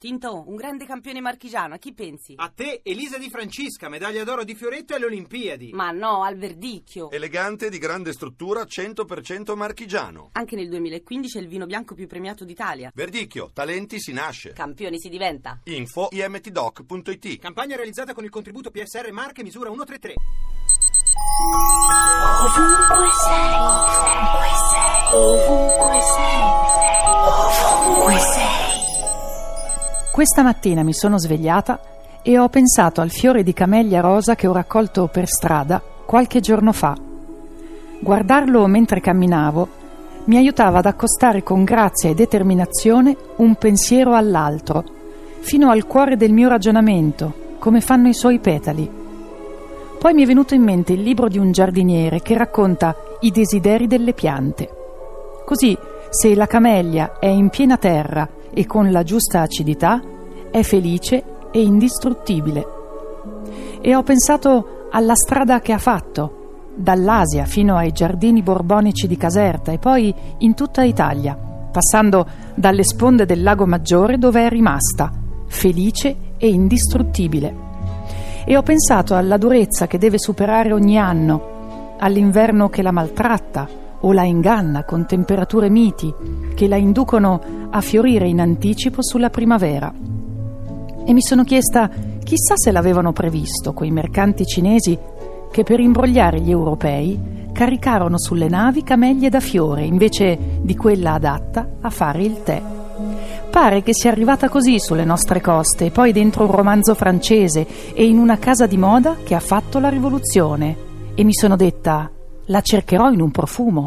Tinto, un grande campione marchigiano, a chi pensi? A te, Elisa Di Francisca, medaglia d'oro di Fioretto alle Olimpiadi. Ma no, al verdicchio. Elegante, di grande struttura, 100% marchigiano. Anche nel 2015 è il vino bianco più premiato d'Italia. Verdicchio, talenti si nasce. Campioni si diventa. Info imtdoc.it Campagna realizzata con il contributo PSR Marche misura 133. Questa mattina mi sono svegliata e ho pensato al fiore di camellia rosa che ho raccolto per strada qualche giorno fa. Guardarlo mentre camminavo mi aiutava ad accostare con grazia e determinazione un pensiero all'altro, fino al cuore del mio ragionamento, come fanno i suoi petali. Poi mi è venuto in mente il libro di un giardiniere che racconta i desideri delle piante. Così, se la camellia è in piena terra e con la giusta acidità, è felice e indistruttibile. E ho pensato alla strada che ha fatto, dall'Asia fino ai giardini borbonici di Caserta e poi in tutta Italia, passando dalle sponde del lago Maggiore dove è rimasta, felice e indistruttibile. E ho pensato alla durezza che deve superare ogni anno, all'inverno che la maltratta, o la inganna con temperature miti che la inducono a fiorire in anticipo sulla primavera. E mi sono chiesta chissà se l'avevano previsto quei mercanti cinesi che per imbrogliare gli europei caricarono sulle navi camellie da fiore invece di quella adatta a fare il tè. Pare che sia arrivata così sulle nostre coste, poi dentro un romanzo francese e in una casa di moda che ha fatto la rivoluzione. E mi sono detta, la cercherò in un profumo.